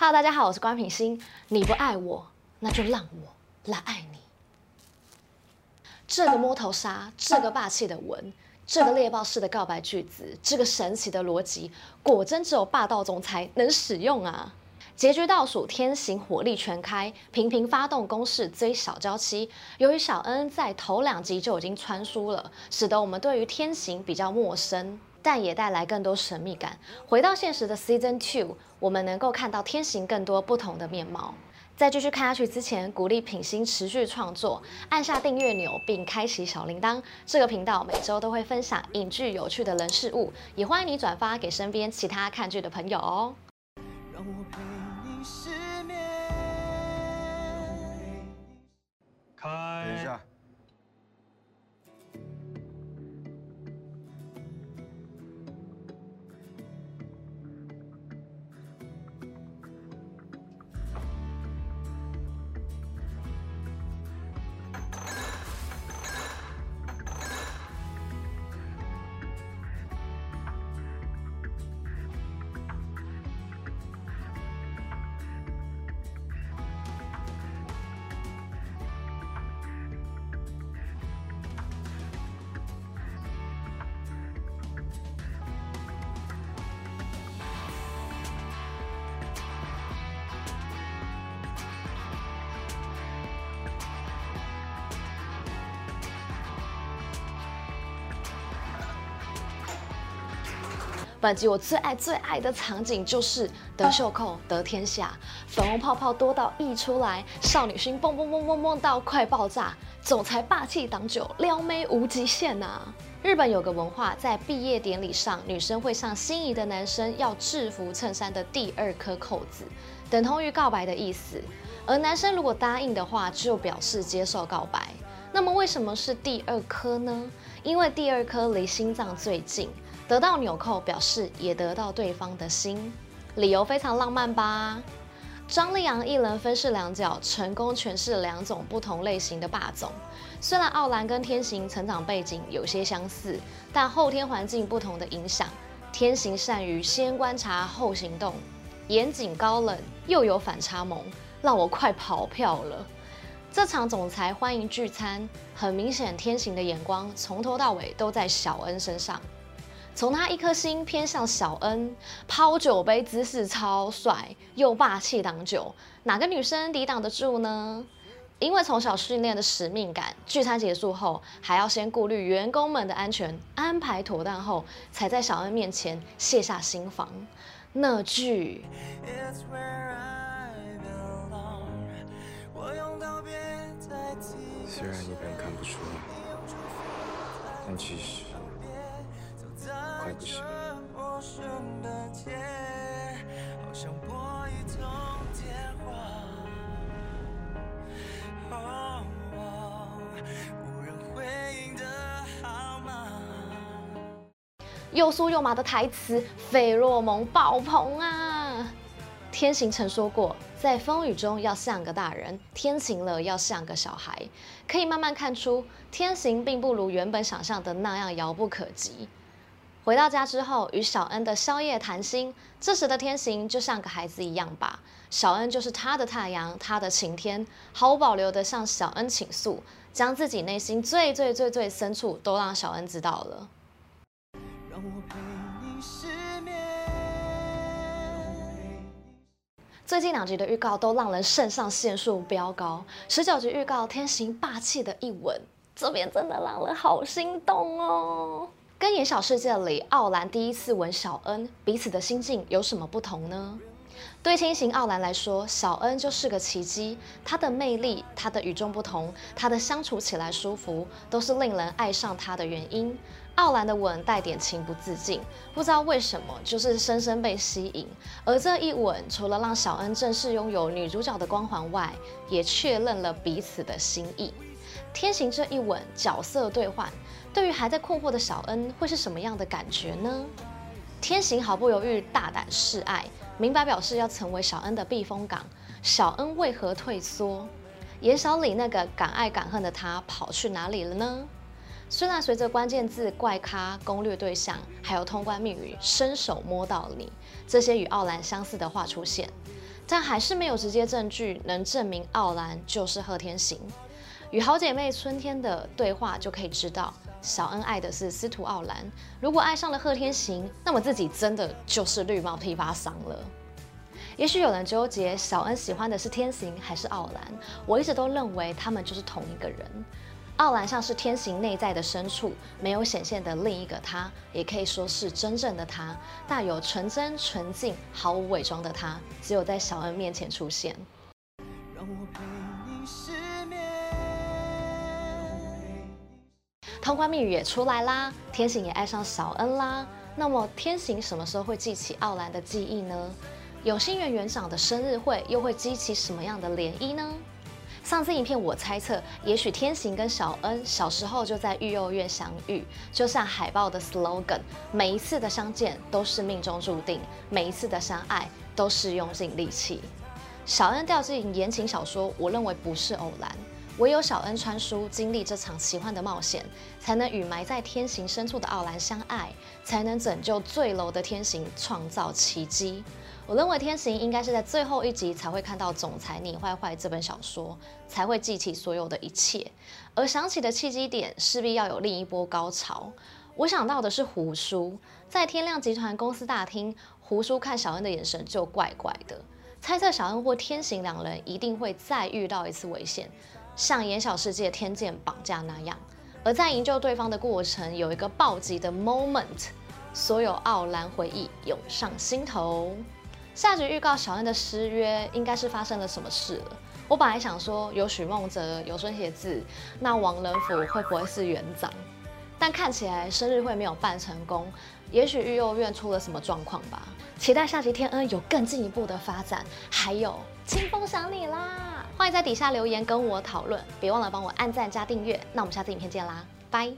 Hello，大家好，我是官品心。你不爱我，那就让我来爱你。这个摸头杀，这个霸气的吻，这个猎豹式的告白句子，这个神奇的逻辑，果真只有霸道总裁能使用啊！结局倒数，天行火力全开，频频发动攻势追小娇妻。由于小恩在头两集就已经穿书了，使得我们对于天行比较陌生。但也带来更多神秘感。回到现实的 Season Two，我们能够看到天行更多不同的面貌。在继续看下去之前，鼓励品心持续创作，按下订阅钮并开启小铃铛。这个频道每周都会分享影剧有趣的人事物，也欢迎你转发给身边其他看剧的朋友哦。让我陪你失眠。开。等一下。本集我最爱最爱的场景就是得袖扣得天下，粉红泡泡多到溢出来，少女心蹦蹦蹦蹦蹦到快爆炸，总裁霸气挡酒，撩妹无极限呐、啊！日本有个文化，在毕业典礼上，女生会向心仪的男生要制服衬衫的第二颗扣子，等同于告白的意思。而男生如果答应的话，就表示接受告白。那么为什么是第二颗呢？因为第二颗离心脏最近。得到纽扣表示也得到对方的心，理由非常浪漫吧？张立昂一人分饰两角，成功诠释两种不同类型的霸总。虽然奥兰跟天行成长背景有些相似，但后天环境不同的影响，天行善于先观察后行动，严谨高冷又有反差萌，让我快跑票了。这场总裁欢迎聚餐，很明显天行的眼光从头到尾都在小恩身上。从他一颗心偏向小恩，抛酒杯姿势超帅，又霸气挡酒，哪个女生抵挡得住呢？因为从小训练的使命感，聚餐结束后还要先顾虑员工们的安全，安排妥当后，才在小恩面前卸下心防。那句。虽然一般人看不出来，但其实。快不行。又酥又麻的台词，费洛蒙爆棚啊！天行曾说过，在风雨中要像个大人，天晴了要像个小孩。可以慢慢看出，天行并不如原本想象的那样遥不可及。回到家之后，与小恩的宵夜谈心。这时的天行就像个孩子一样吧。小恩就是他的太阳，他的晴天，毫无保留地向小恩倾诉，将自己内心最最最最深处都让小恩知道了。让我陪你失眠。最近两集的预告都让人肾上腺素飙高。十九集预告天行霸气的一吻，这边真的让人好心动哦。跟《言小世界》里奥兰第一次吻小恩，彼此的心境有什么不同呢？对天行奥兰来说，小恩就是个奇迹。她的魅力，她的与众不同，她的相处起来舒服，都是令人爱上她的原因。奥兰的吻带点情不自禁，不知道为什么，就是深深被吸引。而这一吻，除了让小恩正式拥有女主角的光环外，也确认了彼此的心意。天行这一吻，角色兑换，对于还在困惑的小恩，会是什么样的感觉呢？天行毫不犹豫，大胆示爱，明白表示要成为小恩的避风港。小恩为何退缩？言小里那个敢爱敢恨的他跑去哪里了呢？虽然随着关键字怪咖、攻略对象，还有通关密语“伸手摸到你”这些与奥兰相似的话出现。但还是没有直接证据能证明奥兰就是贺天行。与好姐妹春天的对话就可以知道，小恩爱的是司徒奥兰。如果爱上了贺天行，那么自己真的就是绿帽批发商了。也许有人纠结小恩喜欢的是天行还是奥兰，我一直都认为他们就是同一个人。奥兰像是天行内在的深处没有显现的另一个他，也可以说是真正的他，大有纯真、纯净、毫无伪装的他，只有在小恩面前出现。让我陪你通关密语也出来啦，天行也爱上小恩啦。那么天行什么时候会记起奥兰的记忆呢？永心园园长的生日会又会激起什么样的涟漪呢？上次影片我猜测，也许天行跟小恩小时候就在育幼院相遇，就像海报的 slogan，每一次的相见都是命中注定，每一次的相爱都是用尽力气。小恩掉进言情小说，我认为不是偶然，唯有小恩穿书经历这场奇幻的冒险，才能与埋在天行深处的奥兰相爱，才能拯救坠楼的天行，创造奇迹。我认为天行应该是在最后一集才会看到总裁你坏坏这本小说，才会记起所有的一切。而想起的契机点势必要有另一波高潮。我想到的是胡叔在天亮集团公司大厅，胡叔看小恩的眼神就怪怪的，猜测小恩或天行两人一定会再遇到一次危险，像言小世界天剑绑架那样。而在营救对方的过程有一个暴击的 moment，所有奥兰回忆涌上心头。下集预告小恩的失约，应该是发生了什么事了。我本来想说有许孟哲，有孙协志，那王仁甫会不会是园长？但看起来生日会没有办成功，也许育幼院出了什么状况吧。期待下集天恩有更进一步的发展。还有清风想你啦，欢迎在底下留言跟我讨论，别忘了帮我按赞加订阅。那我们下次影片见啦，拜。